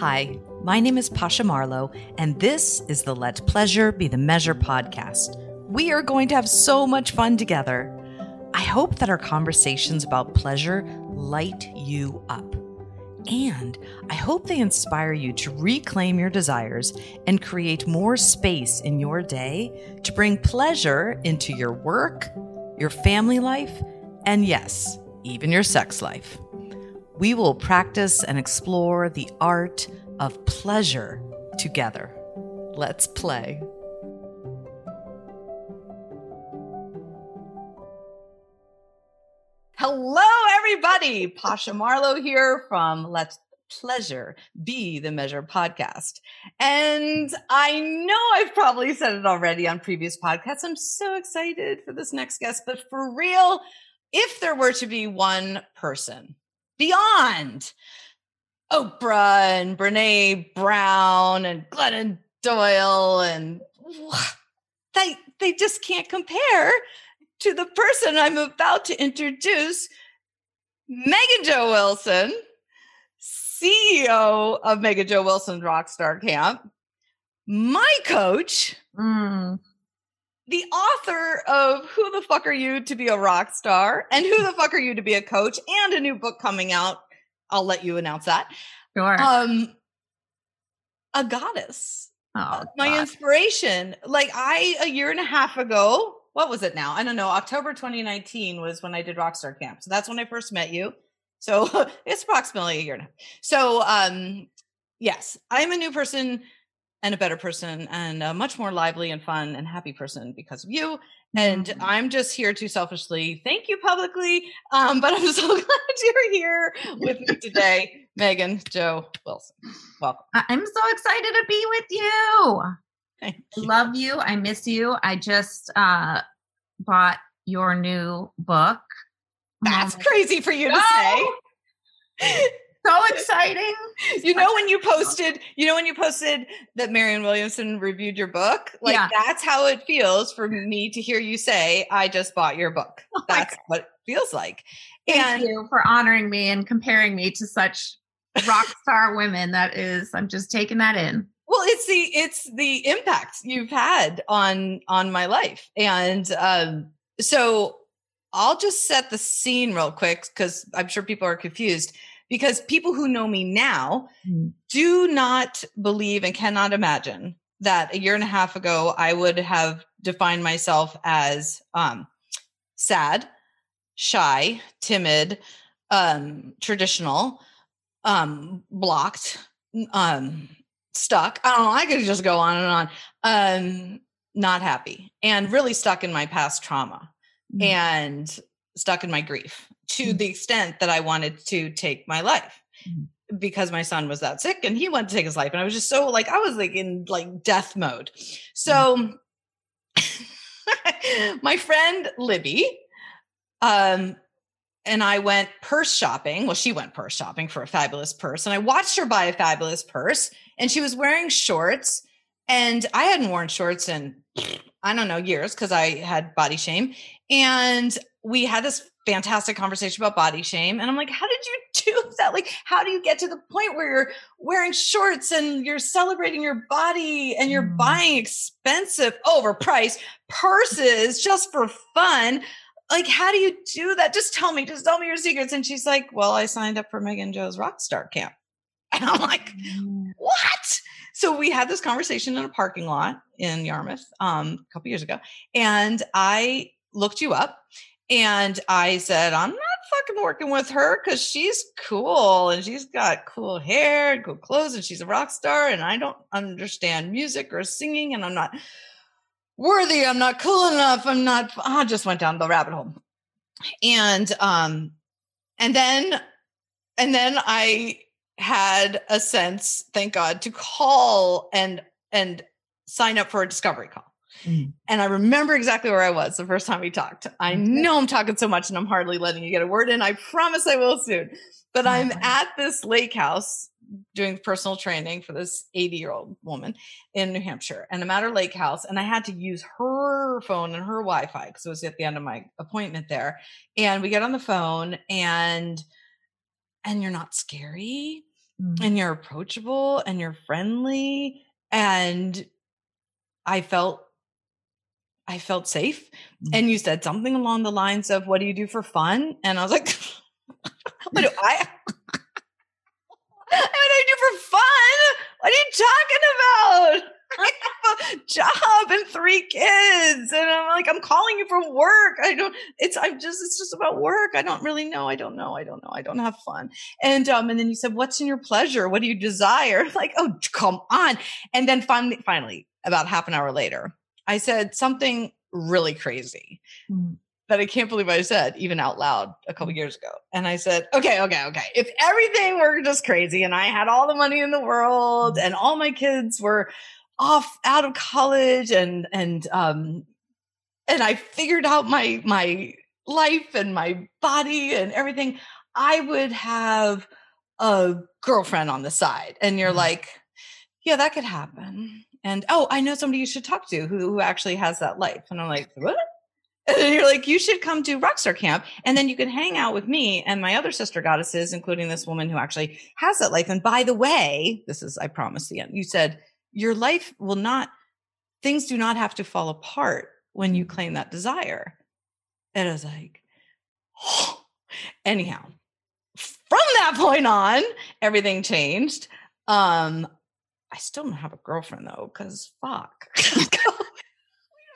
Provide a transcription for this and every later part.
Hi, my name is Pasha Marlowe, and this is the Let Pleasure Be the Measure podcast. We are going to have so much fun together. I hope that our conversations about pleasure light you up. And I hope they inspire you to reclaim your desires and create more space in your day to bring pleasure into your work, your family life, and yes, even your sex life. We will practice and explore the art of pleasure together. Let's play. Hello, everybody. Pasha Marlowe here from Let's Pleasure Be the Measure podcast. And I know I've probably said it already on previous podcasts. I'm so excited for this next guest, but for real, if there were to be one person beyond Oprah and Brene Brown and Glennon Doyle and they they just can't compare to the person I'm about to introduce, Megan Jo Wilson, CEO of Megan Jo Wilson's Rockstar Camp, my coach, mm. The author of Who the Fuck Are You to Be a Rock Star and Who the Fuck Are You to Be a Coach, and a new book coming out. I'll let you announce that. Sure. Um, a goddess. Oh, my God. inspiration. Like I, a year and a half ago, what was it now? I don't know. October 2019 was when I did Rockstar Camp. So that's when I first met you. So it's approximately a year and a half. So um yes, I'm a new person and a better person and a much more lively and fun and happy person because of you. And mm-hmm. I'm just here to selfishly thank you publicly. Um, but I'm so glad you're here with me today, Megan Jo Wilson. Welcome. I'm so excited to be with you. I love you. I miss you. I just uh, bought your new book. That's um, crazy for you to say. so exciting. You know when you posted, you know when you posted that Marianne Williamson reviewed your book? Like yeah. that's how it feels for me to hear you say, I just bought your book. Oh that's what it feels like. Thank and you for honoring me and comparing me to such rock star women. That is, I'm just taking that in. Well, it's the it's the impact you've had on on my life, and um, so I'll just set the scene real quick because I'm sure people are confused. Because people who know me now mm. do not believe and cannot imagine that a year and a half ago I would have defined myself as um, sad, shy, timid, um, traditional, um, blocked, um, stuck. I don't know. I could just go on and on. Um, not happy and really stuck in my past trauma mm-hmm. and stuck in my grief to mm-hmm. the extent that I wanted to take my life mm-hmm. because my son was that sick and he wanted to take his life. And I was just so like, I was like in like death mode. So my friend Libby, um, and I went purse shopping. Well, she went purse shopping for a fabulous purse, and I watched her buy a fabulous purse, and she was wearing shorts, and I hadn't worn shorts in I don't know years because I had body shame, and we had this fantastic conversation about body shame, and I'm like, how did you do that? Like, how do you get to the point where you're wearing shorts and you're celebrating your body and you're mm. buying expensive, overpriced purses just for fun? like how do you do that just tell me just tell me your secrets and she's like well i signed up for megan jo's rockstar camp and i'm like mm. what so we had this conversation in a parking lot in yarmouth um, a couple years ago and i looked you up and i said i'm not fucking working with her because she's cool and she's got cool hair and cool clothes and she's a rock star and i don't understand music or singing and i'm not worthy. I'm not cool enough. I'm not, I just went down the rabbit hole. And, um, and then, and then I had a sense, thank God, to call and, and sign up for a discovery call. Mm. And I remember exactly where I was the first time we talked. I know I'm talking so much and I'm hardly letting you get a word in. I promise I will soon. But I'm at this lake house doing personal training for this 80 year old woman in New Hampshire and I'm at her lake house and I had to use her phone and her Wi Fi because it was at the end of my appointment there. And we get on the phone and, and you're not scary mm. and you're approachable and you're friendly and I felt I felt safe. Mm. And you said something along the lines of, What do you do for fun? And I was like, What do I? what do I do for fun? What are you talking about? I have a job and three kids. And I'm like, I'm calling you from work. I don't, it's, I'm just, it's just about work. I don't really know. I don't know. I don't know. I don't have fun. And, um, and then you said, what's in your pleasure? What do you desire? Like, oh, come on. And then finally, finally, about half an hour later, I said something really crazy mm. that I can't believe I said even out loud a couple mm. years ago. And I said, okay, okay, okay. If everything were just crazy and I had all the money in the world mm. and all my kids were off out of college and, and, um, and I figured out my, my life and my body and everything, I would have a girlfriend on the side. And you're mm. like, yeah, that could happen and oh, I know somebody you should talk to who, who actually has that life. And I'm like, what? And then you're like, you should come to Rockstar Camp and then you can hang out with me and my other sister goddesses, including this woman who actually has that life. And by the way, this is, I promise the end. You said your life will not, things do not have to fall apart when you claim that desire. And I was like, oh. anyhow, from that point on, everything changed. Um, I still don't have a girlfriend though, because fuck. Wait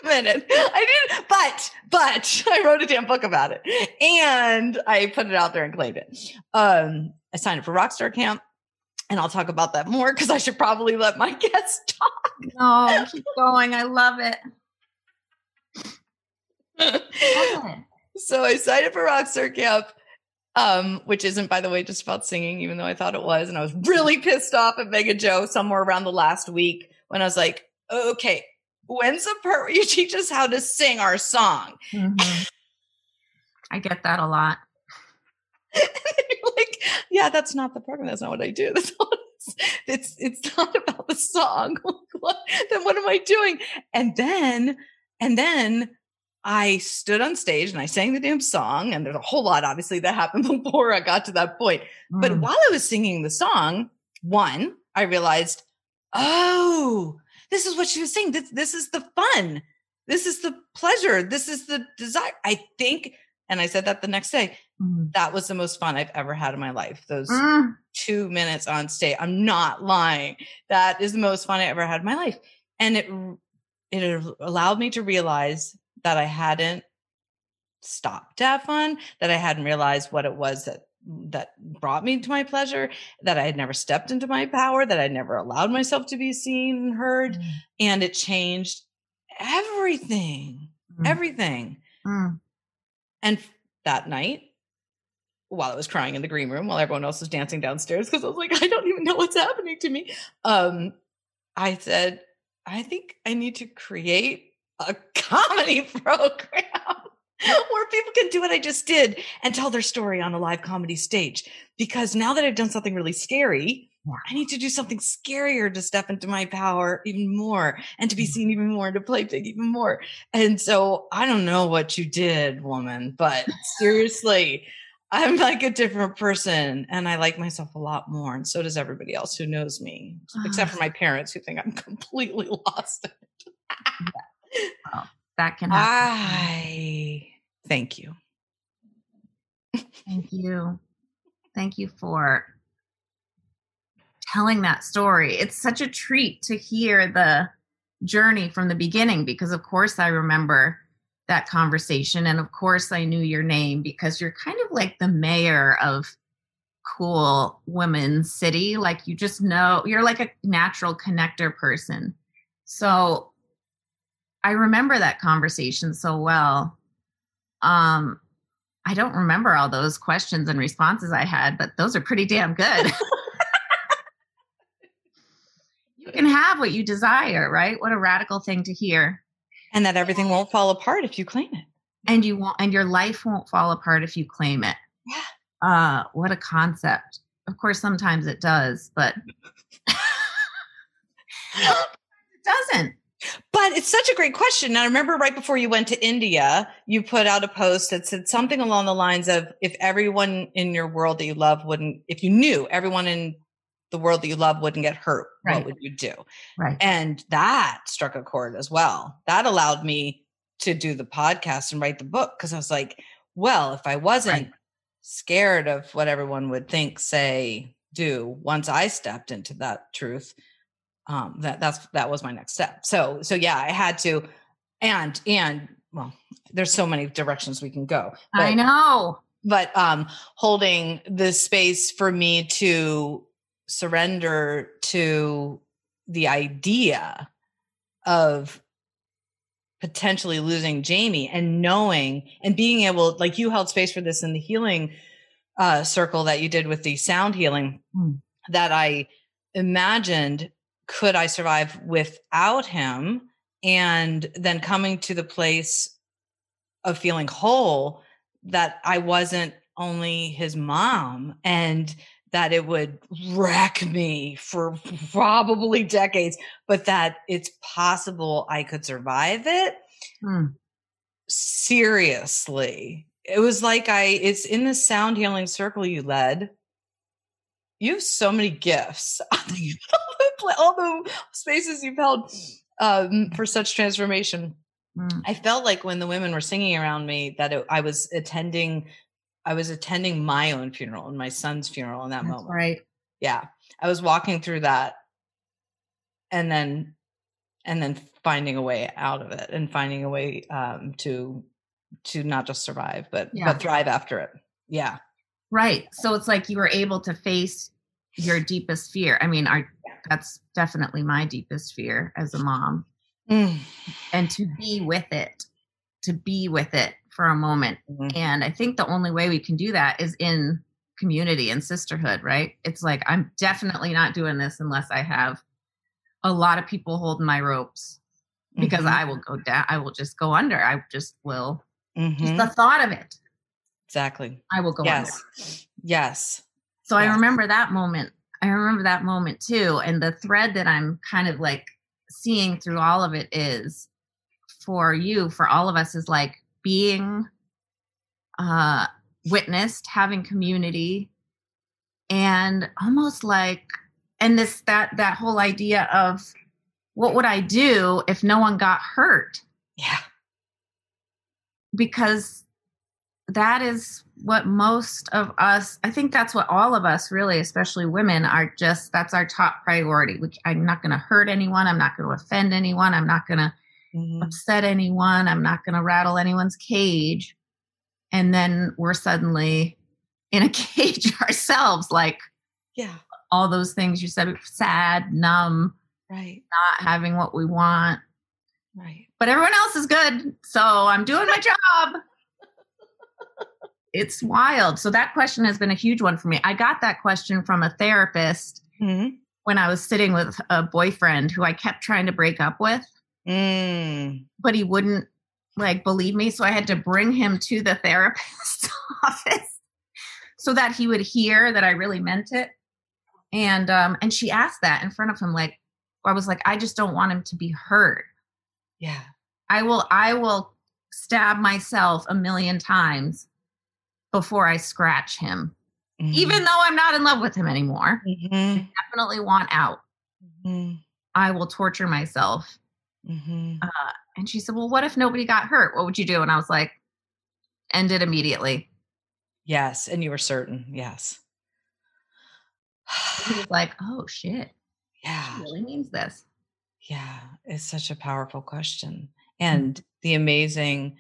a minute. I did, but, but I wrote a damn book about it and I put it out there and claimed it. Um, I signed up for Rockstar Camp and I'll talk about that more because I should probably let my guests talk. No, keep going. I love it. So I signed up for Rockstar Camp um, which isn't, by the way, just about singing, even though I thought it was. And I was really pissed off at Megan Jo somewhere around the last week when I was like, okay, when's the part where you teach us how to sing our song? Mm-hmm. I get that a lot. like, yeah, that's not the program. That's not what I do. That's not it's it's not about the song. then what am I doing? And then and then I stood on stage and I sang the damn song. And there's a whole lot, obviously, that happened before I got to that point. Mm. But while I was singing the song, one, I realized, oh, this is what she was saying. This, this is the fun. This is the pleasure. This is the desire. I think, and I said that the next day, mm. that was the most fun I've ever had in my life. Those mm. two minutes on stage. I'm not lying. That is the most fun I ever had in my life. And it, it allowed me to realize that I hadn't stopped to have fun, that I hadn't realized what it was that that brought me to my pleasure, that I had never stepped into my power, that I never allowed myself to be seen and heard. Mm. And it changed everything, mm. everything. Mm. And that night, while I was crying in the green room, while everyone else was dancing downstairs, because I was like, I don't even know what's happening to me. Um, I said, I think I need to create a comedy program where people can do what I just did and tell their story on a live comedy stage. Because now that I've done something really scary, I need to do something scarier to step into my power even more and to be mm. seen even more and to play big even more. And so I don't know what you did, woman, but seriously, I'm like a different person and I like myself a lot more. And so does everybody else who knows me, except for my parents who think I'm completely lost. well, that can happen. I thank you. Thank you. Thank you for telling that story. It's such a treat to hear the journey from the beginning because, of course, I remember that conversation. And of course, I knew your name because you're kind of like the mayor of cool women's city. Like you just know, you're like a natural connector person. So I remember that conversation so well. Um, I don't remember all those questions and responses I had, but those are pretty damn good. you can have what you desire, right? What a radical thing to hear. And that everything won't fall apart if you claim it. And you won't and your life won't fall apart if you claim it. Yeah. Uh, what a concept. Of course, sometimes it does, but it doesn't. But it's such a great question. I remember right before you went to India, you put out a post that said something along the lines of if everyone in your world that you love wouldn't, if you knew everyone in the world that you love wouldn't get hurt, Right. what would you do? Right. And that struck a chord as well. That allowed me to do the podcast and write the book because I was like, well, if I wasn't scared of what everyone would think, say, do once I stepped into that truth, um, that that's that was my next step. So so yeah, I had to, and and well, there's so many directions we can go. I know. but um holding the space for me to surrender to the idea of potentially losing Jamie and knowing and being able like you held space for this in the healing uh circle that you did with the sound healing Hmm. that I imagined could I survive without him and then coming to the place of feeling whole that I wasn't only his mom and that it would wreck me for probably decades, but that it's possible I could survive it. Hmm. Seriously. It was like I, it's in the sound healing circle you led. You have so many gifts. All the spaces you've held um, for such transformation. Mm. I felt like when the women were singing around me that it, I was attending, I was attending my own funeral and my son's funeral in that That's moment. right. Yeah, I was walking through that, and then, and then finding a way out of it, and finding a way um, to, to not just survive, but Yeah. but thrive after it. Yeah, Right. So it's like you were able to face your deepest fear. I mean, I that's definitely my deepest fear as a mom. Mm. And to be with it, to be with it for a moment. Mhm. And I think the only way we can do that is in community and sisterhood, right? It's like I'm definitely not doing this unless I have a lot of people holding my ropes because Mhm. I will go down. I will just go under. I just will. Just Mhm. the thought of it, exactly. I will go under. Yes, yes. So I remember that moment. I remember that moment too. And the thread that I'm kind of like seeing through all of it is for you, for all of us, is like being uh witnessed, having community, and almost like and this that that whole idea of what would I do if no one got hurt? Yeah. because that is what most of us i think that's what all of us really especially women are just that's our top priority which i'm not going to hurt anyone i'm not going to offend anyone i'm not going to Mhm. upset anyone i'm not going to rattle anyone's cage and then we're suddenly in a cage ourselves like Yeah. all those things you said sad numb Right. not having what we want Right. but everyone else is good. So I'm doing my job. It's wild. So that question has been a huge one for me. I got that question from a therapist Mhm. when I was sitting with a boyfriend who I kept trying to break up with, Mm. but he wouldn't like believe me. So I had to bring him to the therapist's office so that he would hear that I really meant it. And um and she asked that in front of him like I was like I just don't want him to be hurt. Yeah. I will I will stab myself a million times before I scratch him. Even though I'm not in love with him anymore. Mhm. Definitely want out. Mhm. I will torture myself. Mhm. Uh, and she said, Well, what if nobody got hurt? What would you do? And I was like, End it immediately. Yes, and you were certain. Yes. He was like, Oh shit. yeah. She really means this. Yeah, it's such a powerful question. Mm. And the amazing,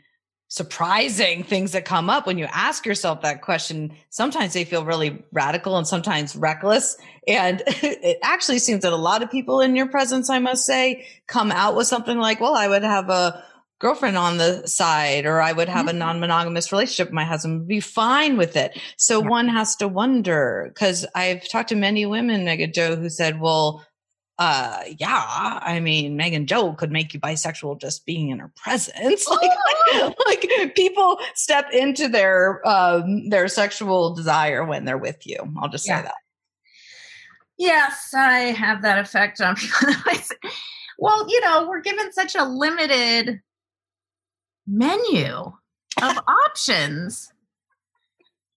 surprising things that come up when you ask yourself that question, sometimes they feel really radical and sometimes reckless. And it actually seems that a lot of people in your presence, I must say, come out with something like, well, I would have a girlfriend on the side or I would have a Mhm. non-monogamous relationship. My husband would be fine with it. So Yeah. one has to wonder because I've talked to many women, Megan Jo, who said, well, uh yeah i mean megan jo could make you bisexual just being in her presence like, like, like people step into their um their sexual desire when they're with you i'll just say Yeah. that Yes, I have that effect on people. well, you know, we're given such a limited menu of options.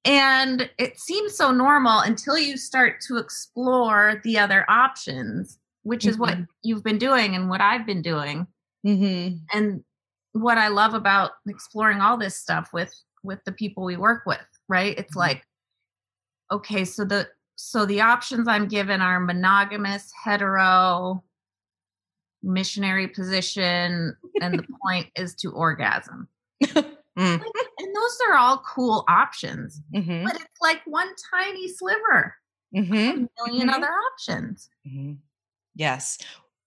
and it seems so normal until you start to explore the other options, which is what Mhm. you've been doing and what I've been doing. Mm-hmm. And what I love about exploring all this stuff with with the people we work with, right? It's Mhm. like okay, so the so the options I'm given are monogamous, hetero, missionary position, and the point is to orgasm. Mm. And those are all cool options, Mm-hmm. but it's like one tiny sliver, Mm-hmm. a 1000000 Mhm. other options. Yes.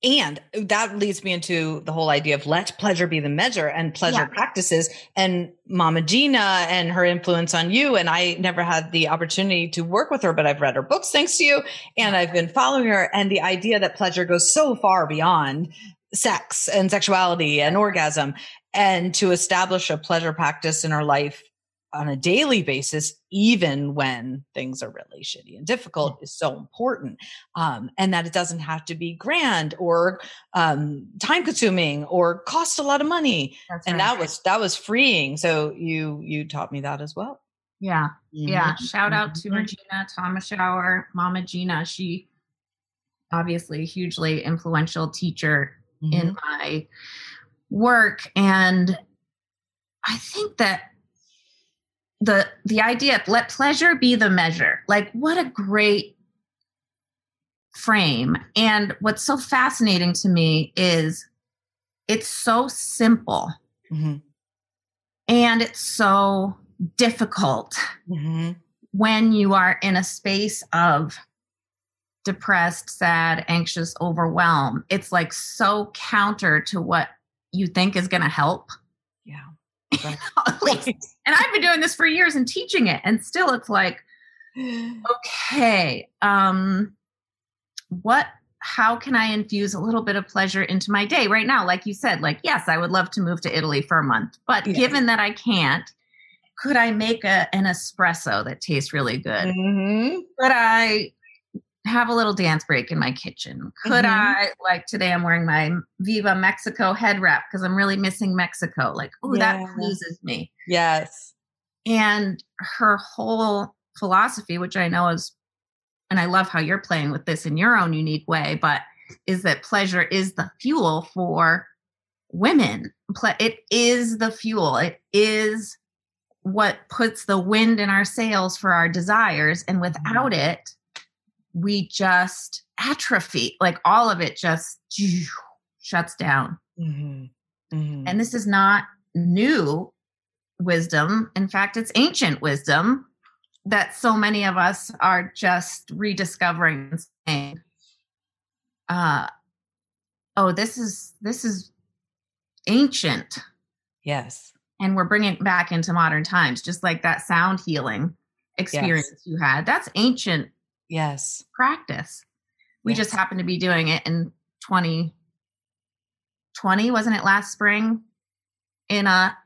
And that leads me into the whole idea of let pleasure be the measure and pleasure Yeah. practices and Mama Gena and her influence on you. And I never had the opportunity to work with her, but I've read her books thanks to you. And I've been following her. And the idea that pleasure goes so far beyond sex and sexuality and orgasm and to establish a pleasure practice in her life on a daily basis, even when things are really shitty and difficult, is so important. Um, and that it doesn't have to be grand or um, time consuming or cost a lot of money. That's And right. that was that was freeing. So you you taught me that as well. yeah, yeah. Mhm. Shout out to Mhm. Regena Thomashauer, Mama Gena. She obviously a hugely influential teacher in Mhm. my work and i think that the the idea let pleasure be the measure like what a great frame and what's so fascinating to me is it's so simple Mhm. and it's so difficult Mhm. when you are in a space of depressed, sad, anxious, overwhelmed. It's like so counter to what you think is going to help. Yeah. Right. At least. And I've been doing this for years and teaching it, and still it's like, okay, um, what? How can I infuse a little bit of pleasure into my day right now? Like you said, like yes, I would love to move to Italy for a month, but Yeah. given that I can't, could I make a, an espresso that tastes really good? Mhm. could I have a little dance break in my kitchen? Could Mhm. I, like today, I'm wearing my Viva Mexico head wrap because I'm really missing Mexico. Like, oh, that pleases me. Yes. And her whole philosophy, which I know is, and I love how you're playing with this in your own unique way, but is that pleasure is the fuel for women. It is the fuel. It is what puts the wind in our sails for our desires. And without it, we just atrophy. Like all of it just shuts down. Mhm. Mhm. And this is not new wisdom. In fact, it's ancient wisdom that so many of us are just rediscovering and saying, uh, oh, this is this is ancient. yes. And we're bringing it back into modern times, just like that sound healing experience you had. That's ancient Yes. practice. We just happened to be doing it in 2020, wasn't it last spring? In a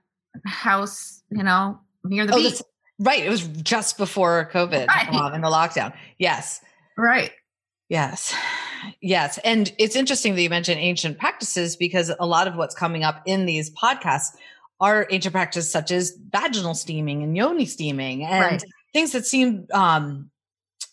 house, you know, near the Oh, beach. right. It was just before COVID Right. um, in the lockdown. Yes. Right. Yes. Yes. And it's interesting that you mentioned ancient practices because a lot of what's coming up in these podcasts are ancient practices such as vaginal steaming and yoni steaming and Right. things that seem um,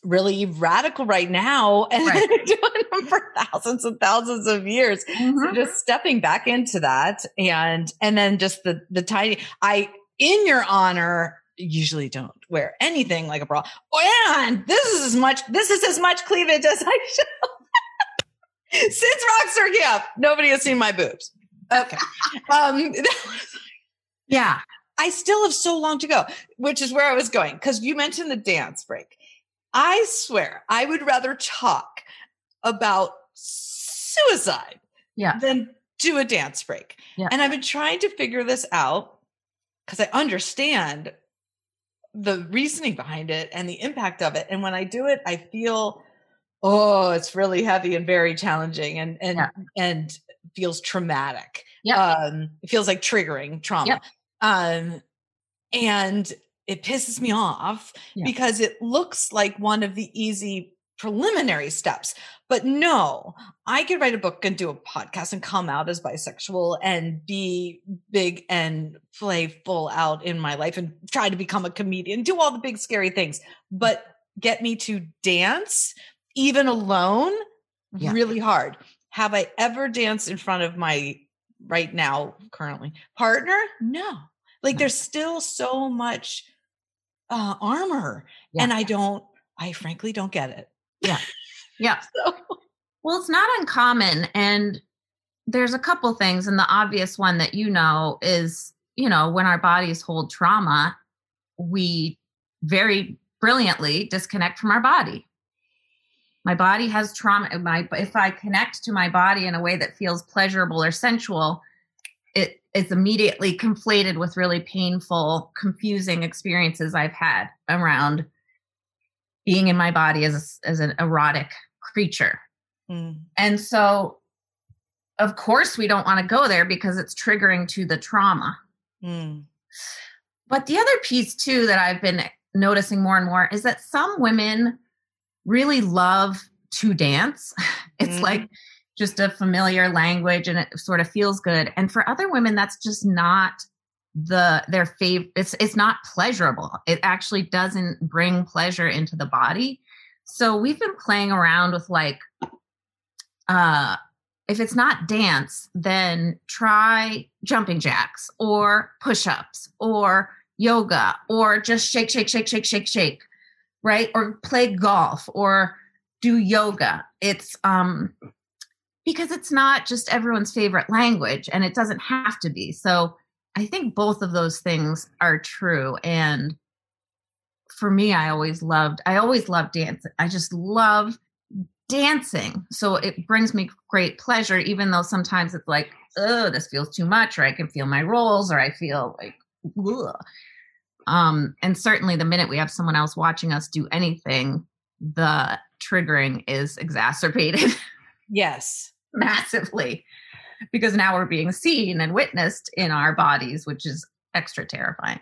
really radical right now and Right. doing them for thousands and thousands of years. So Mhm. just stepping back into that and and then just the the tiny I in your honor usually don't wear anything like a bra. Oh, and this is as much this is as much cleavage as I show. Since Rock Circuit up, nobody has seen my boobs. Okay. um Yeah. I still have so long to go, which is where I was going. Because you mentioned the dance break. I swear I would rather talk about suicide Yeah. than do a dance break. Yeah. And I've been trying to figure this out because I understand the reasoning behind it and the impact of it. And when I do it, I feel, oh, it's really heavy and very challenging and and Yeah. and feels traumatic. Yeah. Um, it feels like triggering trauma. Yep. Um, and it pisses me off Yeah. because it looks like one of the easy preliminary steps. But no, I could write a book and do a podcast and come out as bisexual and be big and play full out in my life and try to become a comedian, do all the big scary things. Mm. But get me to dance, even alone, yeah. really hard. Have I ever danced in front of my right now, currently partner? No. Like no. there's still so much uh, armor. Yeah. And I don't, I frankly don't get it. Yeah. Yeah. so. Well, it's not uncommon. And there's a couple things. And the obvious one that you know is, you know, when our bodies hold trauma, we very brilliantly disconnect from our body. My body has trauma. My, if I connect to my body in a way that feels pleasurable or sensual, is immediately conflated with really painful, confusing experiences I've had around being in my body as a, as an erotic creature. Mm. And so of course we don't want to go there because it's triggering to the trauma. Mm. But the other piece too that I've been noticing more and more is that some women really love to dance. It's mm. like just a familiar language and it sort of feels good. And for other women, that's just not the their favorite it's it's not pleasurable. It actually doesn't bring pleasure into the body. So we've been playing around with like uh if it's not dance then try jumping jacks or push-ups or yoga or just shake shake shake shake shake shake right? Or play golf or do yoga. It's um because it's not just everyone's favorite language and it doesn't have to be. So I think both of those things are true. And for me, I always loved, I always loved dancing. I just love dancing. So it brings me great pleasure, even though sometimes it's like, oh, this feels too much, or I can feel my rolls, or I feel like, ugh. Um, and certainly the minute we have someone else watching us do anything, the triggering is exacerbated. Yes massively because now we're being seen and witnessed in our bodies, which is extra terrifying.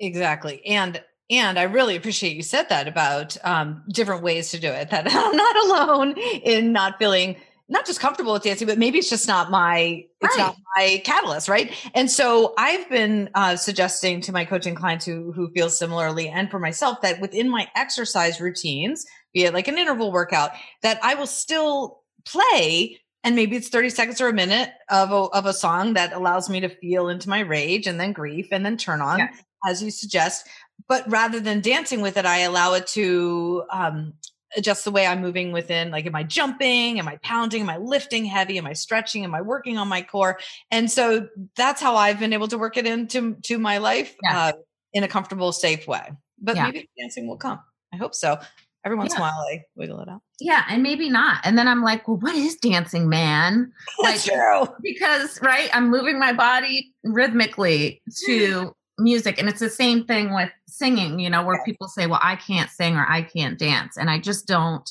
Exactly. And and I really appreciate you said that about um, different ways to do it. That I'm not alone in not feeling not just comfortable with dancing, but maybe it's just not my it's right. not my catalyst, right? And so I've been uh, suggesting to my coaching clients who who feel similarly, and for myself, that within my exercise routines, be it like an interval workout, that I will still play and maybe it's 30 seconds or a minute of a, of a song that allows me to feel into my rage and then grief and then turn on yeah. as you suggest. But rather than dancing with it i allow it to um, adjust the way i'm moving within like am i jumping? Am i pounding? Am i lifting heavy? Am i stretching? Am i working on my core? And so that's how i've been able to work it into to my life yeah. uh, in a comfortable safe way. But yeah. maybe dancing will come. I hope so. Every once in a while I wiggle it out. Yeah, and maybe not. And then I'm like, well, what is dancing, man? That's like, true. Because right, I'm moving my body rhythmically to music, and it's the same thing with singing. You know, where people say, well, I can't sing or I can't dance, and I just don't.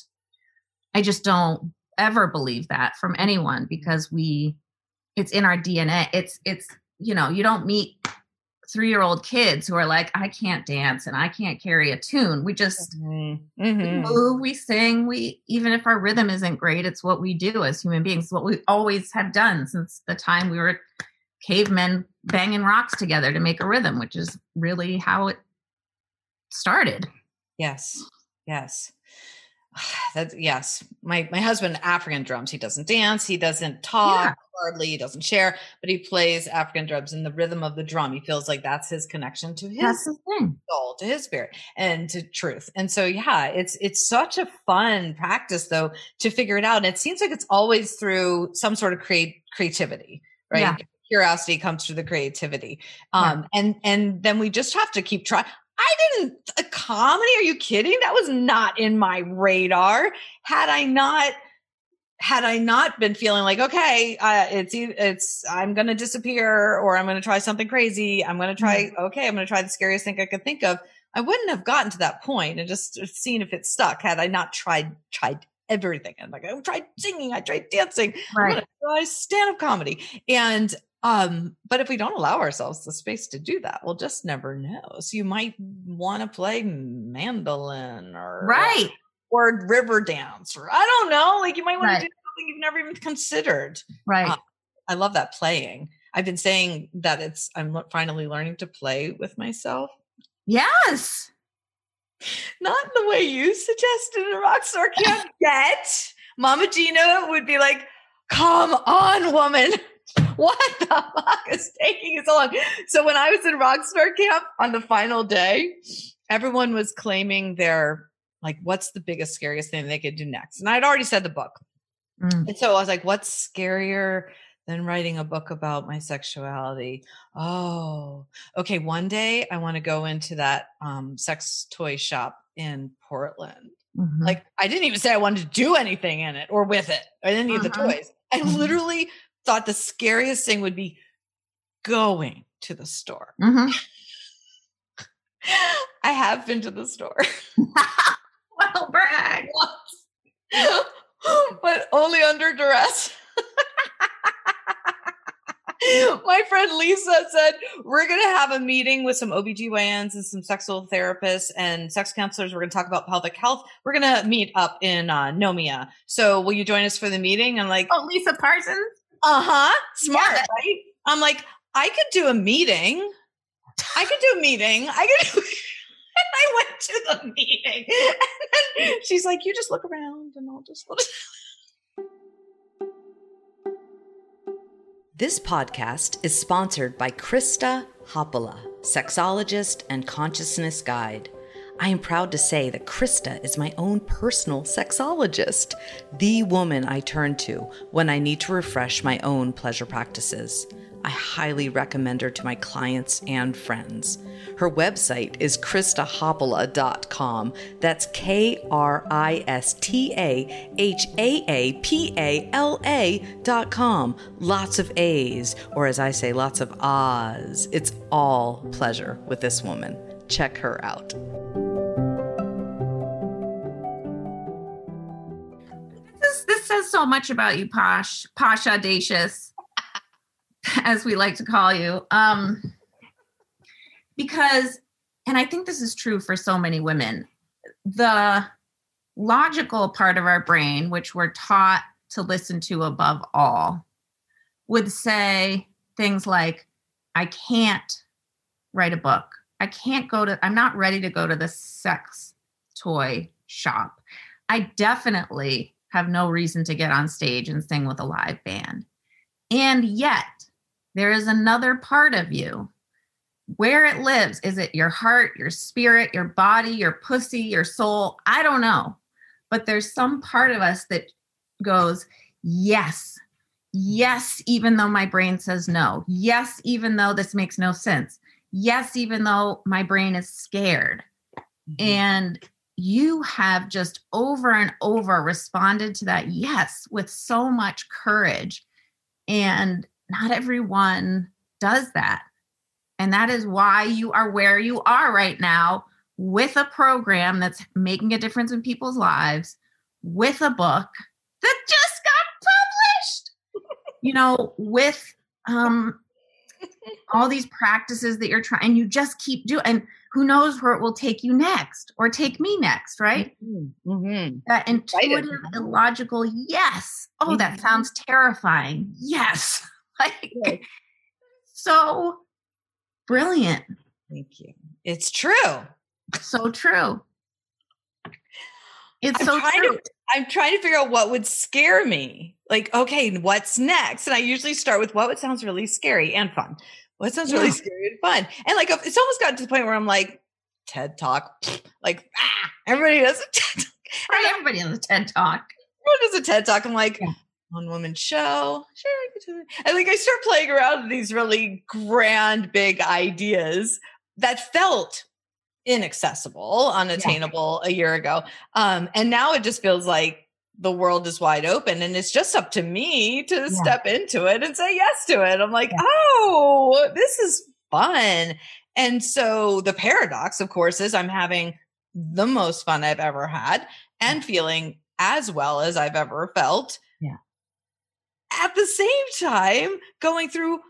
I just don't ever believe that from anyone because we, it's in our DNA. It's it's you know you don't meet three year old kids who are like, I can't dance and I can't carry a tune. We just mm-hmm. mm-hmm. move, we sing, we even if our rhythm isn't great, it's what we do as human beings. It's what we always have done since the time we were cavemen banging rocks together to make a rhythm, which is really how it started. Yes. Yes. That's yes. My my husband African drums. He doesn't dance. He doesn't talk yeah. hardly. He doesn't share, but he plays African drums in the rhythm of the drum. He feels like that's his connection to his soul, to his spirit, and to truth. And so, yeah, it's it's such a fun practice though to figure it out. And it seems like it's always through some sort of create creativity, right? Yeah curiosity comes through the creativity um yeah. and and then we just have to keep trying I didn't a comedy. Are you kidding? That was not in my radar. Had I not had I not been feeling like, okay, uh, it's it's I'm going to disappear, or I'm going to try something crazy. I'm going to try. Mm-hmm. Okay, I'm going to try the scariest thing I could think of. I wouldn't have gotten to that point and just seen if it stuck had I not tried tried everything. I'm like, I tried singing, I tried dancing, right. I stand up comedy, and um, but if we don't allow ourselves the space to do that, we'll just never know. So you might want to play mandolin or right. or river dance, or I don't know. Like you might want Right. to do something you've never even considered. Right. Uh, I love that playing. I've been saying that it's I'm finally learning to play with myself. yes. Not in the way you suggested in Rockstar Camp yet. Mama Gena would be like, come on, woman. What the fuck is taking so long? So when I was in Rockstar Camp on the final day, everyone was claiming their like, what's the biggest, scariest thing they could do next? And I'd already said the book. Mm. And so I was like, what's scarier than writing a book about my sexuality? Oh, okay. One day I want to go into that um, sex toy shop in Portland. Mhm. Like, I didn't even say I wanted to do anything in it or with it or any of the Mhm. toys. I Mhm. literally thought the scariest thing would be going to the store. Mhm. I have been to the store. well, brag. but only under duress. My friend Lisa said, We're going to have a meeting with some OBGYNs and some sexual therapists and sex counselors. We're going to talk about pelvic health. We're going to meet up in uh, Nomia. So, will you join us for the meeting? I'm like, Oh, Lisa Parsons. Uh huh. Smart, Yeah. right? I'm like, I could do a meeting. I could do a meeting. I could do. and I went to the meeting. And then she's like, you just look around and I'll just. Look. This podcast is sponsored by Krista Haapala, sexologist and consciousness guide. I am proud to say that Krista is my own personal sexologist, the woman I turn to when I need to refresh my own pleasure practices. I highly recommend her to my clients and friends. Her website is KristaHaapala.com. That's K R I S T A H A A P A L A.com. Lots of A's, or as I say, lots of ahs. It's all pleasure with this woman. Check her out. This, says so much about you, Posh, Posh Audacious, as we like to call you. Um, because, and I think this is true for so many women, the logical part of our brain, which we're taught to listen to above all, would say things like, I can't write a book. I can't go to, I'm not ready to go to the sex toy shop. I definitely have no reason to get on stage and sing with a live band. And yet, there is another part of you. Where it lives, is it your heart, your spirit, your body, your pussy, your soul? I don't know. But there's some part of us that goes, yes, yes, even though my brain says no. Yes, even though this makes no sense. Yes, even though my brain is scared. Mm-hmm. And you have just over and over responded to that yes with so much courage. And not everyone does that. And that is why you are where you are right now with a program that's making a difference in people's lives, with a book that just got published, you know, with um, all these practices that you're trying, you just keep doing. And who knows where it will take you next or take me next, right? Mm-hmm. That Excited. intuitive, illogical, yes. Oh, that Mhm. sounds terrifying. Yes. Like, Right. so brilliant. Thank you. It's true. So true. It's I'm so trying true. to I'm trying to figure out what would scare me. Like, okay, what's next? And I usually start with what sounds really scary and fun. What sounds really Yeah. scary and fun? And like, it's almost gotten to the point where I'm like, TED Talk, like, ah, everybody does a TED Talk. Right, everybody on the TED Talk. Everyone does a TED Talk. I'm like, Yeah. one woman show. Sure, I could do that. And like, I start playing around with these really grand, big ideas that felt inaccessible, unattainable a year ago. Um, and now it just feels like the world is wide open and it's just up to me to Yeah. step into it and say yes to it. I'm like, Yeah. oh, this is fun. And so the paradox, of course, is I'm having the most fun I've ever had and feeling as well as I've ever felt. Yeah. At the same time, going through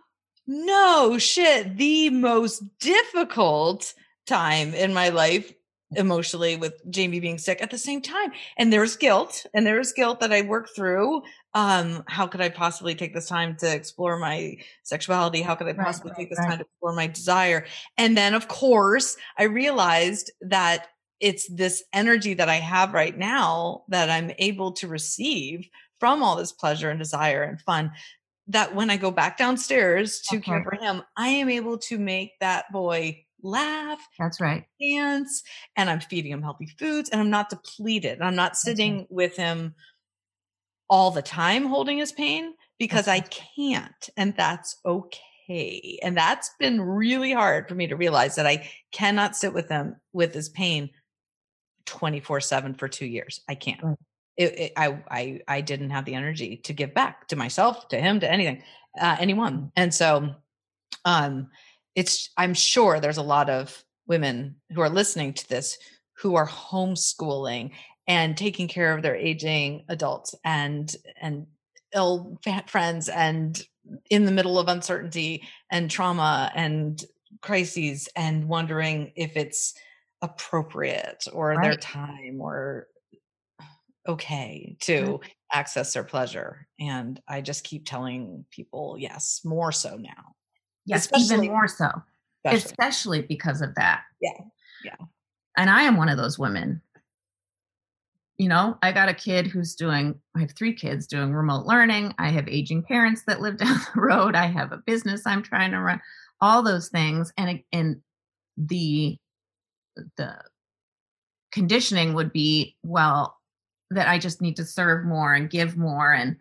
no shit, the most difficult time in my life emotionally with Jamie being sick at the same time. And there's guilt and there's guilt that I work through. Um, how could I possibly take this time to explore my sexuality? How could I possibly right, take this right. time to explore my desire? And then of course I realized that it's this energy that I have right now that I'm able to receive from all this pleasure and desire and fun that when I go back downstairs to okay. care for him, I am able to make that boy laugh. That's right. Dance. And I'm feeding him healthy foods and I'm not depleted. I'm not sitting with him all the time holding his pain because I can't. And that's okay. And that's been really hard for me to realize that I cannot sit with him with his pain 24 7 for two years. I can't. Right. It, it, I, I, I didn't have the energy to give back to myself, to him, to anything, uh, anyone. And so, um, it's i'm sure there's a lot of women who are listening to this who are homeschooling and taking care of their aging adults and and ill friends and in the middle of uncertainty and trauma and crises and wondering if it's appropriate or right. their time or okay to access their pleasure. And i just keep telling people yes more so now Yes, especially, even more so. Especially. especially because of that. Yeah. Yeah. And I am one of those women. You know, I got a kid who's doing, I have three kids doing remote learning. I have aging parents that live down the road. I have a business I'm trying to run, all those things. And, and the, the conditioning would be, well, that I just need to serve more and give more and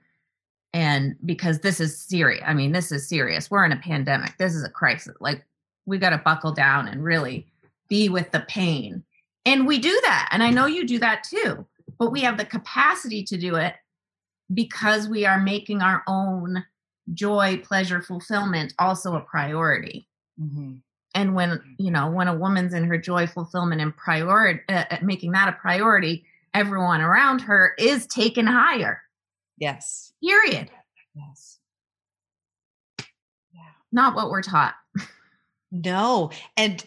and because this is serious i mean this is serious. We're in a pandemic. This is a crisis. Like we got to buckle down and really be with the pain. And we do that and i know you do that too but we have the capacity to do it because we are making our own joy pleasure fulfillment also a priority. Mm-hmm. and when you know when a woman's in her joy fulfillment and priority uh, uh, making that a priority everyone around her is taken higher Yes. Period. Yes. Yeah. Not what we're taught. No. And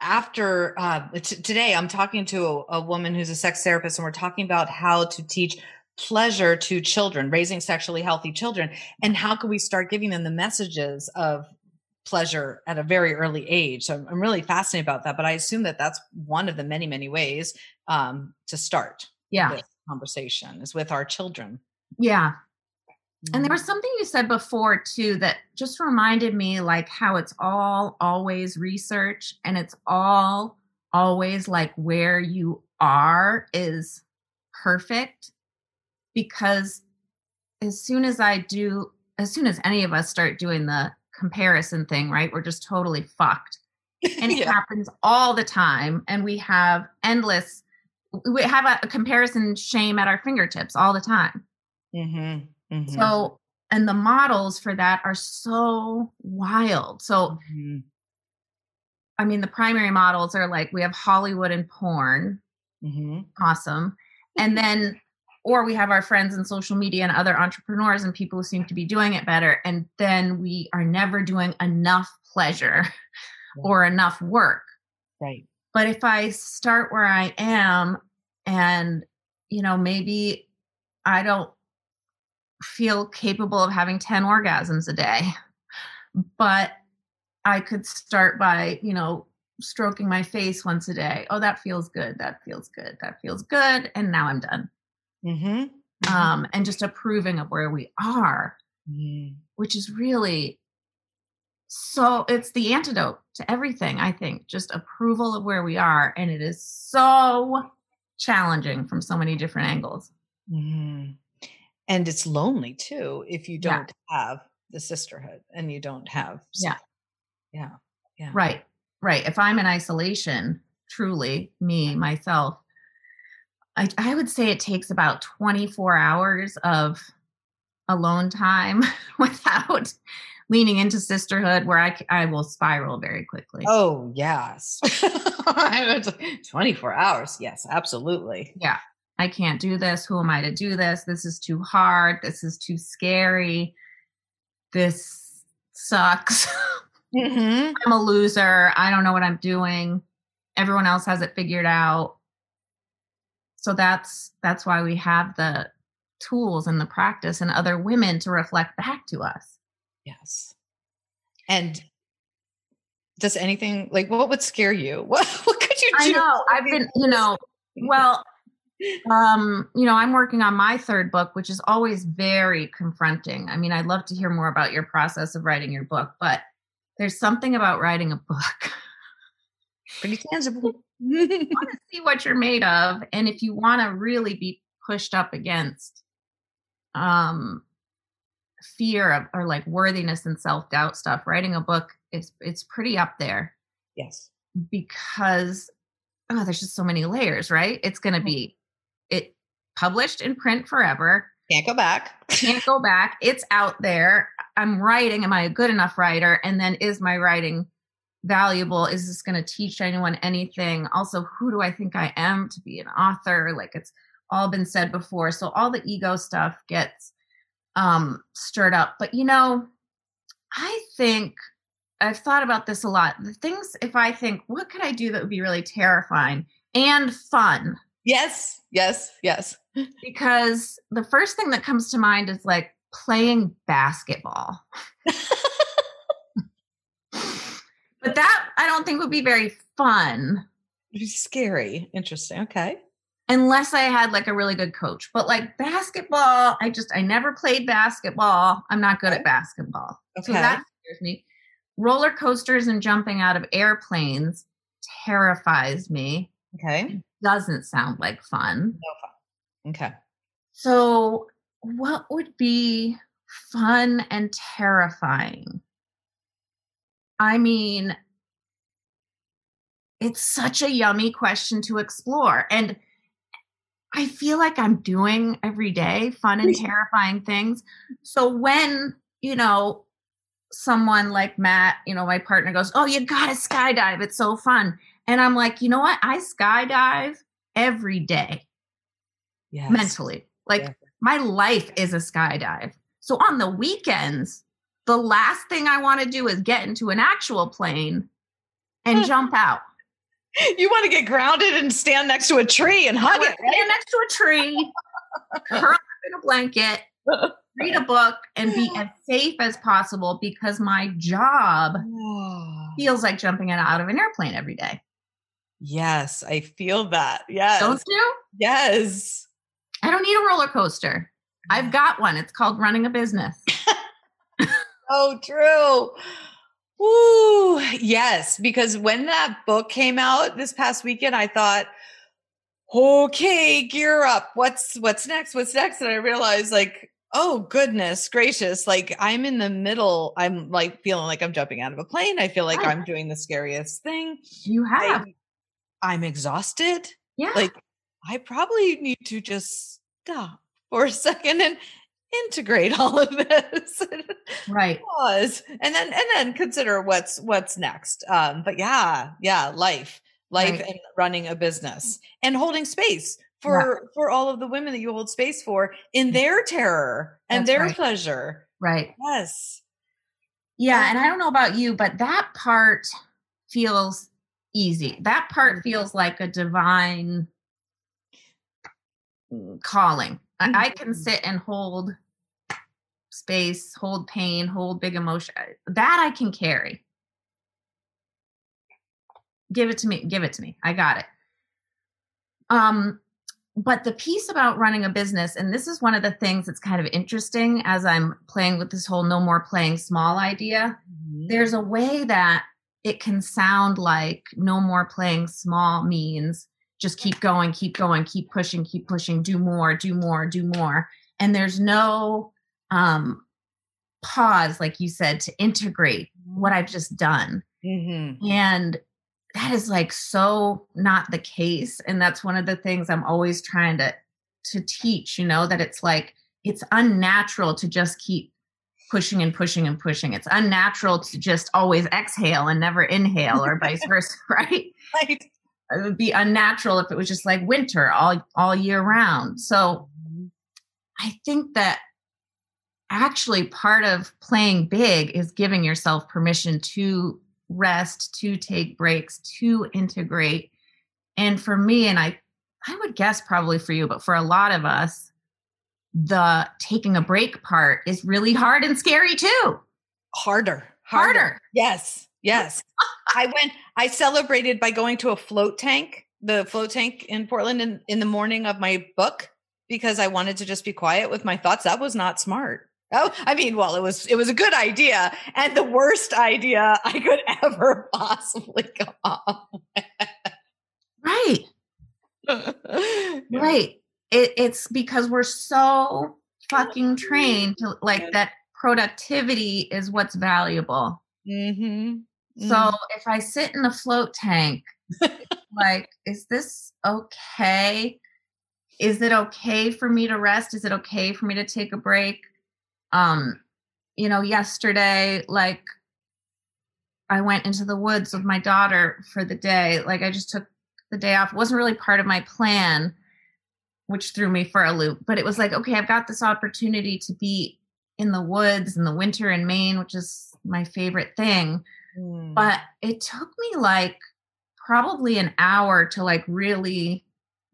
after uh, t- today, I'm talking to a, a woman who's a sex therapist, and we're talking about how to teach pleasure to children, raising sexually healthy children, and how can we start giving them the messages of pleasure at a very early age. So I'm, I'm really fascinated about that. But I assume that that's one of the many, many ways um, to start. Yeah. conversation is with our children. Yeah. And there was mm. something you said before too that just reminded me like how it's all always research and it's all always like where you are is perfect because as soon as I do as soon as any of us start doing the comparison thing, right? We're just totally fucked. And it yeah. happens all the time and we have endless we have a, a comparison shame at our fingertips all the time. Mm-hmm. Mm-hmm. So, and the models for that are so wild. So, mm-hmm. I mean, the primary models are like we have Hollywood and porn. Mm-hmm. Awesome. And then, or we have our friends in social media and other entrepreneurs and people who seem to be doing it better. And then we are never doing enough pleasure or enough work. Right. But if I start where I am and, you know, maybe I don't feel capable of having 10 orgasms a day. But I could start by, you know, stroking my face once a day. Oh, that feels good. That feels good. That feels good. And now I'm done. Mm-hmm. Mm-hmm. Um, and just approving of where we are, mm. which is really so it's the antidote to everything, I think, just approval of where we are. And it is so challenging from so many different angles. Mm-hmm and it's lonely too if you don't yeah. have the sisterhood and you don't have yeah yeah yeah right right if i'm in isolation truly me myself I, I would say it takes about 24 hours of alone time without leaning into sisterhood where I, I will spiral very quickly. Oh, yes. 24 hours. Yes, absolutely. Yeah. I can't do this. Who am I to do this? This is too hard. This is too scary. This sucks. Mm-hmm. I'm a loser. I don't know what I'm doing. everyone else has it figured out. So that's that's why we have the tools and the practice and other women to reflect back to us. Yes. And does anything like what would scare you? What what could you do? I know. I've been, you know, well, um, you know, I'm working on my third book, which is always very confronting. I mean, I'd love to hear more about your process of writing your book, but there's something about writing a book. Pretty tangible. you want to see what you're made of, and if you want to really be pushed up against um fear of or like worthiness and self-doubt stuff, writing a book is it's pretty up there. Yes. Because oh, there's just so many layers, right? It's gonna be it published in print forever. Can't go back. Can't go back. It's out there. I'm writing. Am I a good enough writer? And then is my writing valuable? Is this going to teach anyone anything? Also, who do I think I am to be an author? Like it's all been said before. So all the ego stuff gets um stirred up. But you know, I think I've thought about this a lot. The things if I think what could I do that would be really terrifying and fun? Yes, yes, yes. Because the first thing that comes to mind is like playing basketball. but that I don't think would be very fun. It's scary. Interesting. Okay. Unless I had like a really good coach. But like basketball, I just I never played basketball. I'm not good Okay. at basketball. Okay. So that scares me. Roller coasters and jumping out of airplanes terrifies me. okay. Doesn't sound like fun. No fun. Okay. So, what would be fun and terrifying? I mean, it's such a yummy question to explore. And I feel like I'm doing every day fun and terrifying things. So, when, you know, someone like Matt, you know, my partner goes, Oh, you got to skydive. It's so fun. And I'm like, you know what? I skydive every day Yes. mentally. Like Yeah. my life is a skydive. So on the weekends, the last thing I want to do is get into an actual plane and jump out. You want to get grounded and stand next to a tree and hug it, to stand next to a tree, curl up in a blanket, read a book, and be as safe as possible because my job feels like jumping out of an airplane every day. Yes, I feel that. Yes. Don't you? yes. I don't need a roller coaster. I've mm. got one. It's called running a business. Oh, true. Woo. Yes, because when that book came out this past weekend, I thought, okay, gear up. What's what's next? What's next? And I realized like, oh goodness gracious, like I'm in the middle. I'm like feeling like I'm jumping out of a plane. I feel like. I'm doing the scariest thing. You have. I, I'm exhausted. yeah. Like I probably need to just stop for a second and integrate all of this. right. pause and then and then consider what's what's next um but yeah yeah life life Right. and running a business and holding space for for all of the women that you hold space for in their terror and That's their right. pleasure Right. yes Yeah, and I don't know about you, but that part feels easy. That part feels like a divine mm, calling. I, I can Mhm. sit and hold space, hold pain, hold big emotion. That I can carry. Give it to me. Give it to me. I got it. Um, but the piece about running a business, and this is one of the things that's kind of interesting as I'm playing with this whole no more playing small idea there's a way that it can sound like no more playing small means just keep going, keep going, keep pushing, keep pushing, do more, do more, do more. And there's no um pause, like you said, to integrate what I've just done. Mhm. And that is like so not the case. And that's one of the things I'm always trying to to teach, you know, that it's like it's unnatural to just keep pushing and pushing and pushing. It's unnatural to just always exhale and never inhale or vice versa, right? right It would be unnatural if it was just like winter all all year round. So mm-hmm. I think that actually part of playing big is giving yourself permission to rest, to take breaks, to integrate. And for me, and I I would guess probably for you, but for a lot of us, the taking a break part is really hard and scary too. Harder. Harder. harder. Yes. Yes. I went, I celebrated by going to a float tank, the float tank in Portland in, in the morning of my book because I wanted to just be quiet with my thoughts. That was not smart. Oh, I mean, well, it was it was a good idea and the worst idea I could ever possibly come up with. Right. right. It, it's because we're so fucking trained to like that productivity is what's valuable. Mm-hmm. So mm. if I sit in a float tank, like, is this okay? Is it okay for me to rest? Is it okay for me to take a break? Um, you know, yesterday, like I went into the woods with my daughter for the day. Like I just took the day off. It wasn't really part of my plan, which threw me for a loop. But it was like, okay, I've got this opportunity to be in the woods in the winter in Maine, which is my favorite thing. Mm. But it took me like probably an hour to like really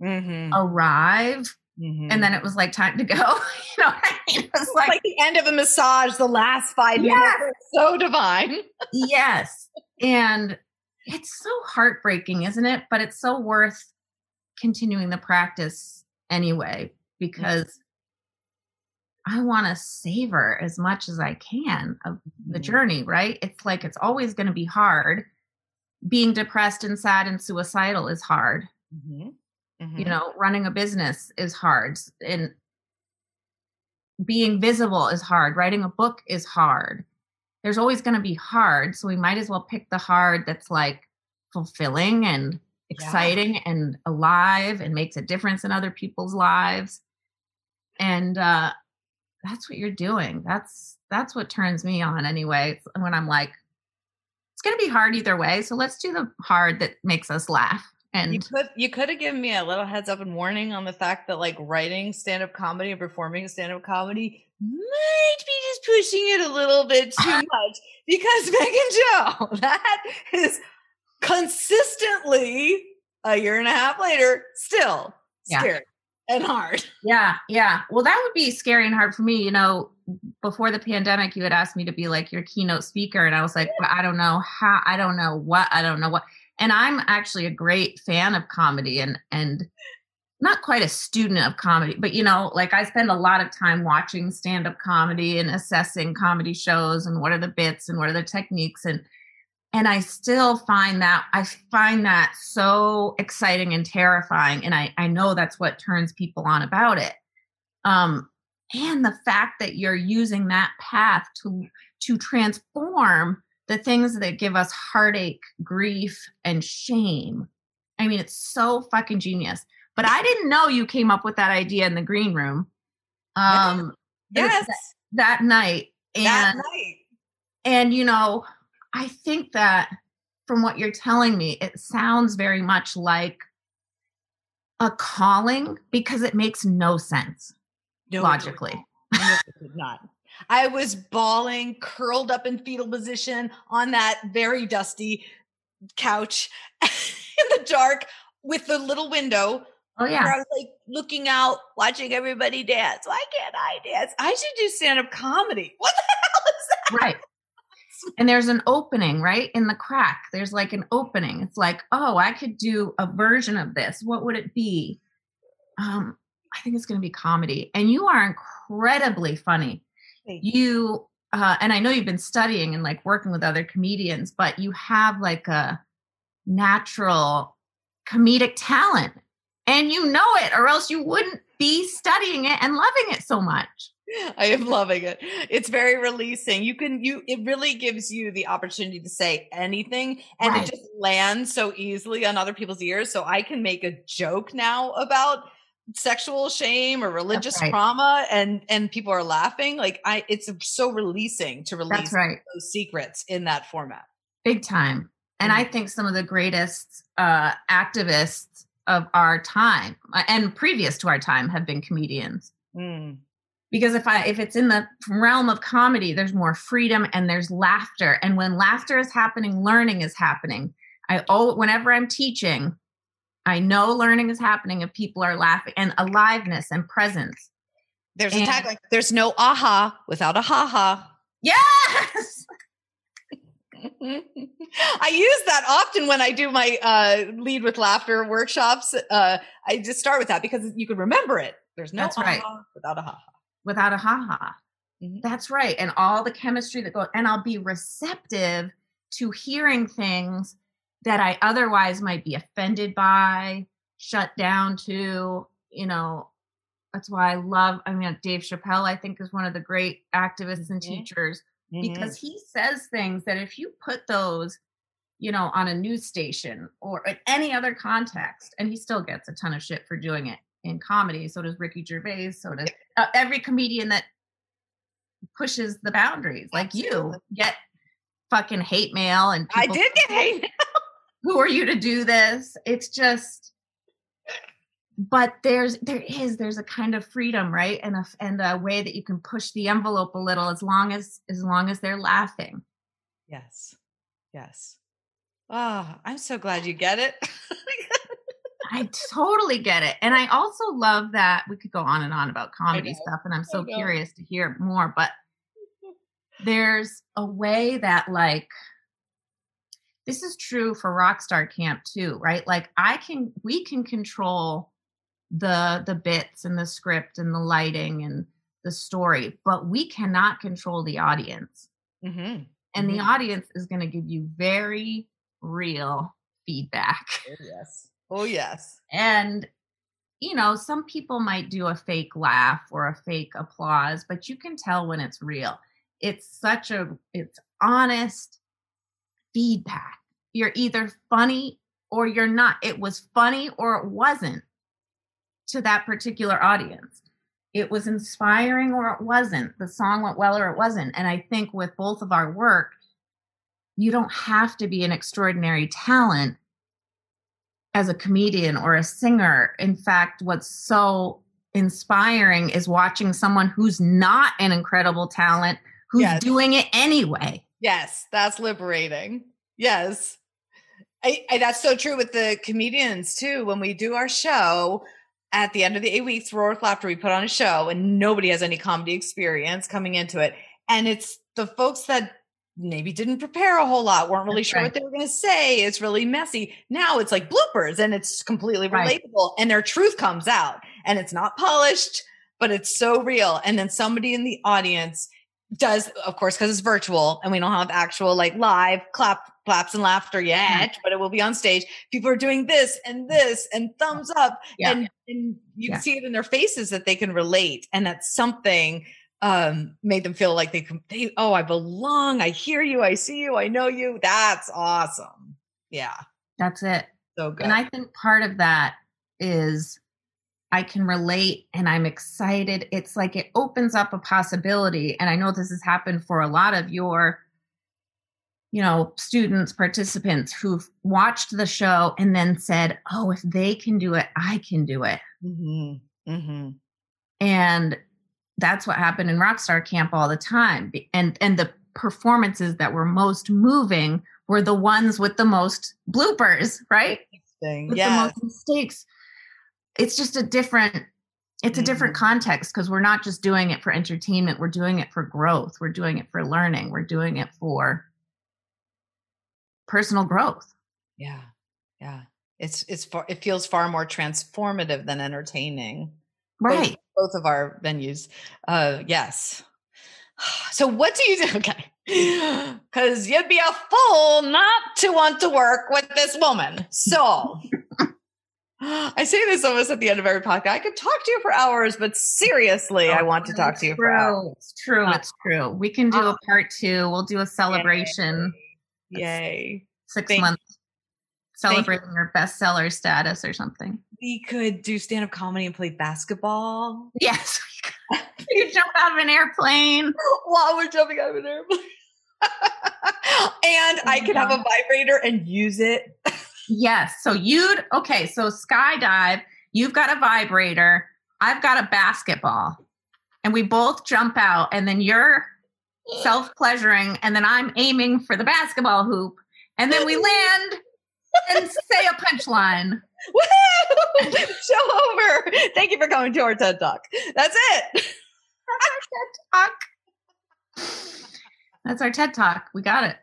mm-hmm. arrive. Mm-hmm. And then it was like time to go. you know I mean? It was like, like, the end of a massage, the last five yeah. minutes. So divine. yes. And it's so heartbreaking, isn't it? But it's so worth continuing the practice anyway, because I want to savor as much as I can of the mm-hmm. journey, right? It's like it's always going to be hard. Being depressed and sad and suicidal is hard. Mm-hmm. Mm-hmm. You know, running a business is hard. And being visible is hard. Writing a book is hard. There's always going to be hard. So we might as well pick the hard that's like fulfilling and exciting yeah. and alive and makes a difference in other people's lives. And uh, that's what you're doing. That's that's what turns me on anyway. When I'm like, it's gonna be hard either way. So let's do the hard that makes us laugh. And you could you could have given me a little heads up and warning on the fact that like writing stand-up comedy and performing stand-up comedy might be just pushing it a little bit too much because Megan Jo, that is consistently a year and a half later still yeah. scary and hard. Yeah, yeah. Well, that would be scary and hard for me. You know, before the pandemic, you had asked me to be like your keynote speaker, and I was like, well, I don't know how, I don't know what, I don't know what. And I'm actually a great fan of comedy and and not quite a student of comedy, but you know, like I spend a lot of time watching stand-up comedy and assessing comedy shows and what are the bits and what are the techniques and and i still find that i find that so exciting and terrifying and i i know that's what turns people on about it. Um and the fact that you're using that path to to transform the things that give us heartache grief and shame. I mean it's so fucking genius. But i didn't know you came up with that idea in the green room. Um yes that, that night and that night. and you know I think that from what you're telling me, it sounds very much like a calling because it makes no sense no, logically. No, not. I was bawling, curled up in fetal position on that very dusty couch in the dark with the little window. Oh yeah. I was like looking out, watching everybody dance. Why can't I dance? I should do stand-up comedy. What the hell is that? Right and there's an opening right in the crack. There's like an opening. It's like oh i could do a version of this. What would it be? Um i think it's going to be comedy. And you are incredibly funny. You uh and i know you've been studying and like working with other comedians but you have like a natural comedic talent. And you know it or else you wouldn't be studying it and loving it so much I am loving it. It's very releasing. You can you it really gives you the opportunity to say anything and right. it just lands so easily on other people's ears. So I can make a joke now about sexual shame or religious right. trauma and and people are laughing. Like I it's so releasing to release right. those secrets in that format. Big time. And mm-hmm. I think some of the greatest uh activists of our time uh, and previous to our time have been comedians. Mm because if i if it's in the realm of comedy there's more freedom and there's laughter and when laughter is happening learning is happening i oh whenever i'm teaching i know learning is happening if people are laughing and aliveness and presence There's And- a tagline. There's no aha without a ha ha. yes I use that often when I do my uh, lead with laughter workshops. Uh, I just start with that because you can remember it. There's no That's right. aha without a ha ha. Without a ha-ha Mhm. that's right and all the chemistry that goes and i'll be receptive to hearing things that i otherwise might be offended by shut down to you know that's why i love i mean dave chappelle i think is one of the great activists and Mhm. teachers Mhm. because he says things that if you put those you know on a news station or in any other context and he still gets a ton of shit for doing it in comedy so does ricky gervais so does uh, every comedian that pushes the boundaries like you get fucking hate mail and I did get hate. Mail. Who are you to do this it's just but there's there is there's a kind of freedom right and a and a way that you can push the envelope a little as long as as long as they're laughing Yes. Yes. Oh, I'm so glad you get it. i totally get it and i also love that we could go on and on about comedy stuff and i'm so curious to hear more but there's a way that like this is true for rockstar camp too right like i can we can control the the bits and the script and the lighting and the story but we cannot control the audience mm-hmm. and the Mhm. audience is going to give you very real feedback Oh yes. Oh yes. and you know some people might do a fake laugh or a fake applause but you can tell when it's real. It's such a it's honest feedback. You're either funny or you're not. It was funny or it wasn't to that particular audience. It was inspiring or it wasn't. The song went well or it wasn't. And i think with both of our work you don't have to be an extraordinary talent as a comedian or a singer. In fact, what's so inspiring is watching someone who's not an incredible talent who's Yes. doing it anyway. Yes, that's liberating. Yes. I, I, that's so true with the comedians too. When we do our show at the end of the eight weeks, Roar with Laughter, we put on a show and nobody has any comedy experience coming into it. And it's the folks that maybe didn't prepare a whole lot, weren't really That's sure right. what they were going to say. It's really messy. Now it's like bloopers and it's completely Right. relatable and their truth comes out and it's not polished, but it's so real. And then somebody in the audience does, of course, because it's virtual and we don't have actual like live clap, claps and laughter mm-hmm. yet, but it will be on stage. People are doing this and this and thumbs up, Yeah. and and you Yeah. can see it in their faces that they can relate, and that's something um made them feel like they can they oh i belong i hear you i see you i know you that's awesome yeah That's it. so good And I think part of that is I can relate and I'm excited. It's like it opens up a possibility. And I know this has happened for a lot of your, you know, students, participants who've watched the show and then said, oh, if they can do it, I can do it. hmm hmm and that's what happened in rockstar camp all the time. And and the performances that were most moving were the ones with the most bloopers right? With the yeah. most mistakes. It's just a different it's a different Mhm. context because we're not just doing it for entertainment we're doing it for growth we're doing it for learning we're doing it for personal growth. Yeah yeah. It's it's far it feels far more transformative than entertaining. Right both of our venues uh yes so what do you do okay because you'd be a fool not to want to work with this woman so I say this almost at the end of every podcast. I could talk to you for hours, but seriously, I want to talk to you for hours. It's true. Uh, It's true. We can do a part two. We'll do a celebration. Yay. six Thank- months celebrating your bestseller status or something. We could do stand up comedy and play basketball Yes. you jump out of an airplane. while we're jumping out of an airplane. and oh I could have a vibrator and use it. Yes. So you'd okay, so skydive, you've got a vibrator, I've got a basketball. and we both jump out, and then you're self pleasuring, and then I'm aiming for the basketball hoop, and then we land and say a punchline. Show over. Thank you for coming to our TED Talk. That's it. That's our TED Talk. That's our TED Talk. We got it.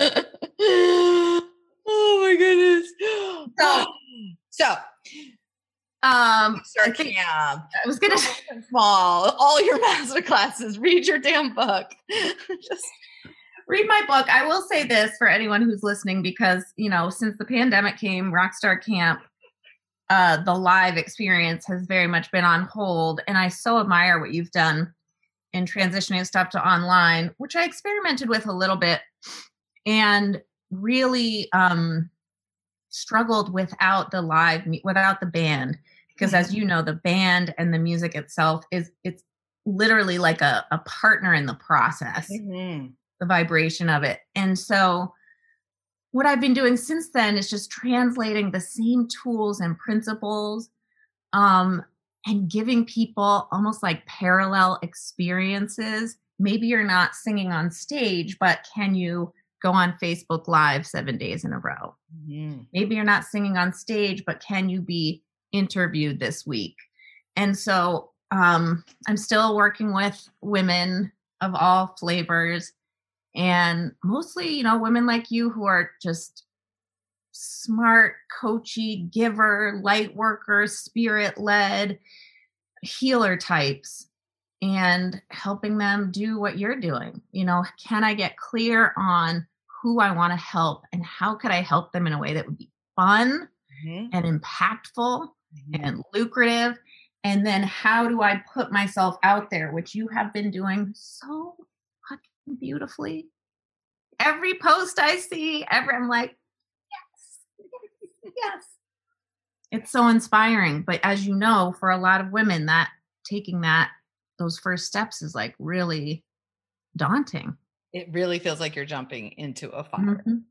oh my goodness. So, So, um, start I camp. I was gonna. Small, all your master classes. Read your damn book. Just read my book. I will say this for anyone who's listening because, you know, since the pandemic came, Rockstar Camp, uh, the live experience has very much been on hold. And I so admire what you've done in transitioning stuff to online, which I experimented with a little bit and really um, struggled without the live, without the band. Because as you know, the band and the music itself is, it's literally like a, a partner in the process Mhm. The vibration of it. And so what I've been doing since then is just translating the same tools and principles um and giving people almost like parallel experiences. Maybe you're not singing on stage, but can you go on Facebook live 7 days in a row? Mhm. maybe you're not singing on stage but can you be interviewed this week and so um, i'm still working with women of all flavors and mostly you know women like you who are just smart coachy giver light worker spirit led healer types and helping them do what you're doing you know can i get clear on who i want to help and how could i help them in a way that would be fun Mhm. and impactful Mhm. and lucrative and then how do i put myself out there which you have been doing so beautifully every post i see every i'm like yes yes, yes it's so inspiring but as you know for a lot of women that taking that those first steps is like really daunting It really feels like you're jumping into a fire. Mhm.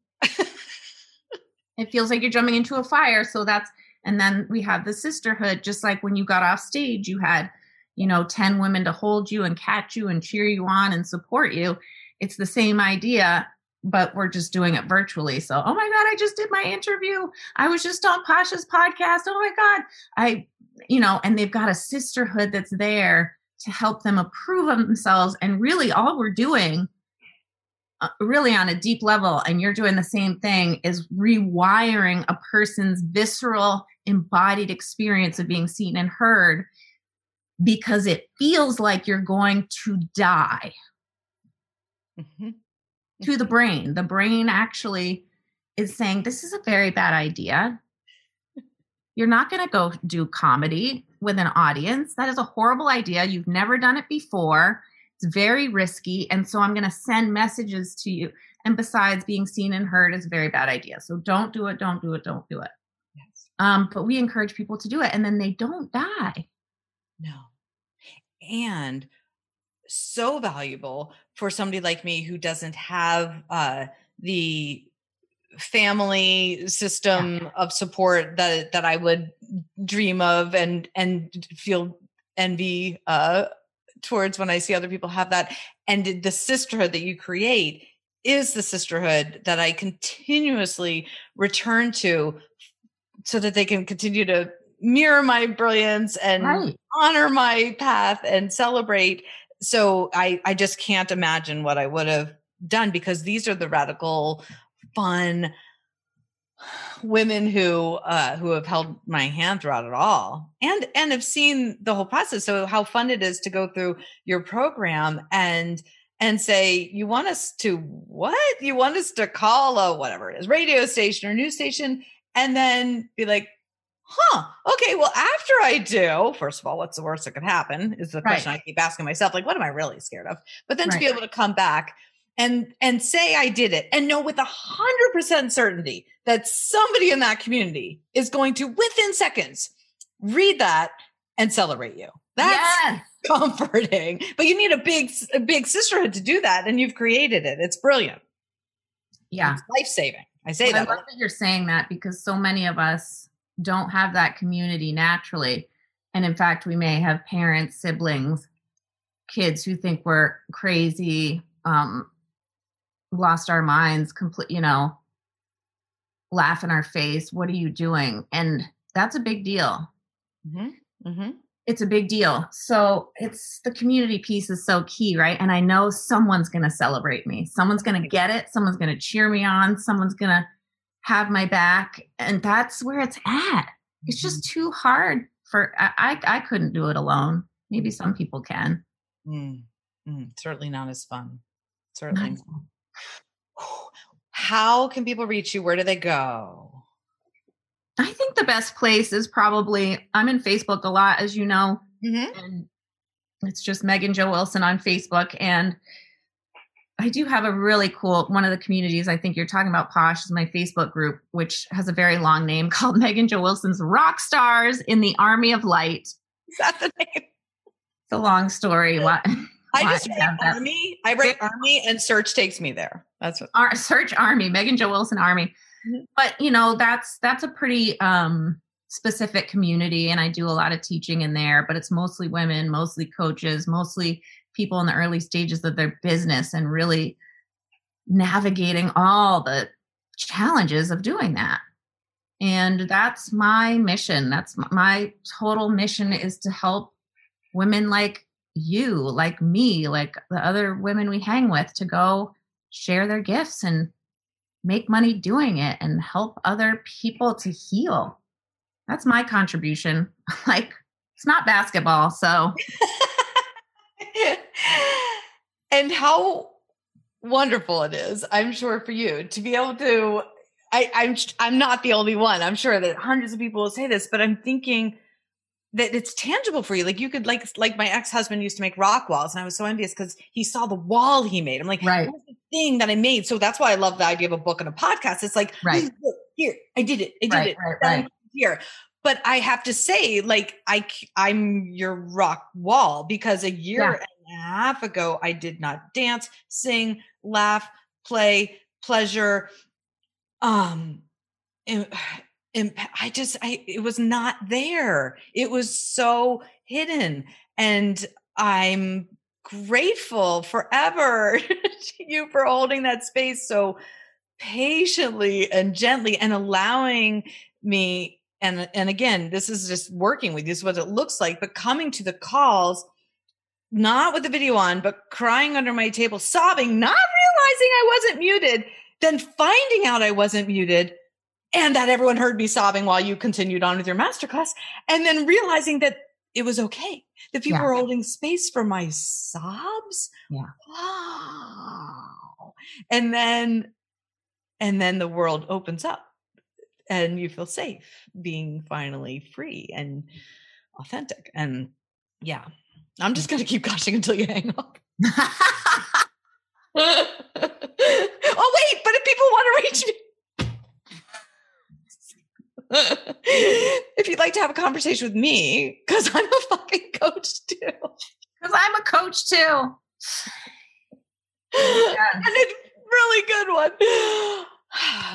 it feels like you're jumping into a fire so that's and then we have the sisterhood just like when you got off stage you had you know 10 women to hold you and catch you and cheer you on and support you it's the same idea but we're just doing it virtually. So oh my god i just did my interview. I was just on pasha's podcast. Oh my god. I you know and they've got a sisterhood that's there to help them approve of themselves. And really all we're doing uh, really on a deep level and you're doing the same thing is rewiring a person's visceral embodied experience of being seen and heard because it feels like you're going to die. Mhm. to the brain. The brain actually is saying this is a very bad idea. You're not going to go do comedy with an audience. That is a horrible idea. You've never done it before. It's very risky and so i'm going to send messages to you. And besides being seen and heard is a very bad idea. So don't do it don't do it don't do it. Yes. um, but we encourage people to do it and then they don't die. No. And so valuable for somebody like me who doesn't have uh, the family system of support that that I would dream of and and feel envy uh towards when I see other people have that. And the sisterhood that you create is the sisterhood that I continuously return to so that they can continue to mirror my brilliance and right honor my path and celebrate. So i i just can't imagine what i would have done because these are the radical fun women who uh who have held my hand throughout it all and and have seen the whole process. So how fun it is to go through your program and and say you want us to what? You want us to call a whatever it is radio station or news station? And then be like huh okay well after i do first of all what's the worst that could happen is the Right. question i keep asking myself like what am i really scared of? But then to be able to come back and and say i did it and know with a hundred percent certainty that somebody in that community is going to within seconds read that and celebrate you. That's yes comforting but you need a big a big sisterhood to do that and you've created it. It's brilliant. Yeah. It's life-saving. I say Well, I love that you're saying that because so many of us don't have that community naturally. And in fact, we may have parents, siblings, kids who think we're crazy, um, lost our minds, complete, you know, laugh in our face. What are you doing? And that's a big deal. Mm-hmm. Mm-hmm. It's a big deal. So it's the community piece is so key, right? And I know someone's going to celebrate me. Someone's going to get it. Someone's going to cheer me on. Someone's going to have my back. And that's where it's at. It's just mm-hmm. too hard for, I, I, I couldn't do it alone. Maybe some people can. Mm, mm, certainly not as fun. Certainly. How can people reach you? Where do they go? I think the best place is probably I'm in Facebook a lot, as you know, mm-hmm. and it's just Megan Jo Wilson on Facebook, and I do have a really cool one of the communities. I think you're talking about Posh is my Facebook group, which has a very long name called Megan Jo Wilson's Rock Stars in the Army of Light. Is that the name? It's a long story. Why, I just write army. I write army, and search takes me there. That's what. Our, search army. Megan Jo Wilson Army. Mm-hmm. But you know, that's that's a pretty um, specific community, and I do a lot of teaching in there. But it's mostly women, mostly coaches, mostly people in the early stages of their business, and really navigating all the challenges of doing that. And that's my mission. That's my total mission is to help women like you, like me, like the other women we hang with to go share their gifts and make money doing it and help other people to heal. That's my contribution. like it's not basketball, so and how wonderful it is, I'm sure for you to be able to I, I'm I'm not the only one. I'm sure that hundreds of people will say this, but I'm thinking that it's tangible for you. Like you could like like my ex husband used to make rock walls, and I was so envious because he saw the wall he made. I'm like, right. the thing that I made. So that's why I love the idea of a book and a podcast. It's like, right. here, I did it. I did right, it. Right, right. Here. But I have to say, like, I I'm your rock wall because a year yeah. and a half ago I did not dance, sing, laugh, play, pleasure. Um, and, and I just, I, it was not there. It was so hidden. And I'm grateful forever to you for holding that space so patiently and gently and allowing me and and again this is just working with you this is what it looks like but coming to the calls not with the video on but crying under my table sobbing not realizing i wasn't muted then finding out i wasn't muted and that everyone heard me sobbing while you continued on with your masterclass and then realizing that it was okay that people yeah. were holding space for my sobs? Yeah. Wow. And then and then the world opens up and you feel safe being finally free and authentic and yeah i'm just going to keep gushing until you hang up oh wait but if people want to reach me if you'd like to have a conversation with me, because I'm a fucking coach too. Because I'm a coach too. Yeah. And it's really good one.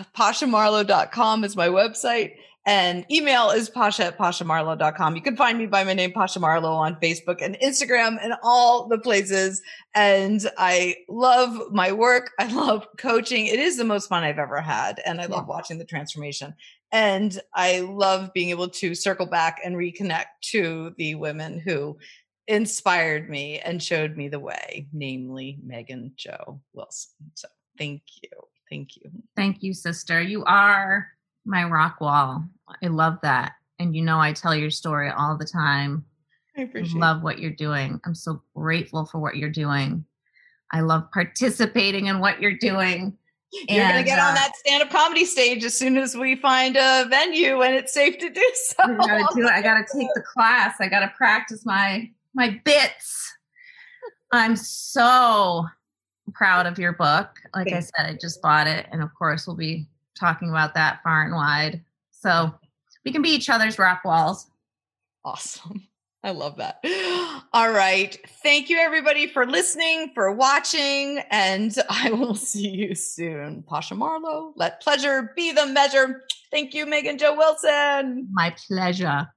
PashaMarlowe.com is my website. And email is pasha at pashamarlowe.com. You can find me by my name, Pasha Marlowe, on Facebook and Instagram and all the places. And I love my work. I love coaching. It is the most fun I've ever had. And I love watching the transformation. And I love being able to circle back and reconnect to the women who inspired me and showed me the way, namely Megan Jo Wilson. So thank you. Thank you. Thank you, sister. You are my rock wall. I love that. And you know, I tell your story all the time. I appreciate love what you're doing. I'm so grateful for what you're doing. I love participating in what you're doing. You're going to get uh, on that stand up comedy stage as soon as we find a venue and it's safe to do so. I got to do it. I got to take the class. I got to practice my my bits. I'm so proud of your book. Like Thanks. I said, I just bought it and of course we'll be talking about that far and wide. So we can be each other's rock walls. Awesome. I love that. All right. Thank you, everybody, for listening, for watching, and I will see you soon. Pasha Marlowe, let pleasure be the measure. Thank you, Megan Jo Wilson. My pleasure.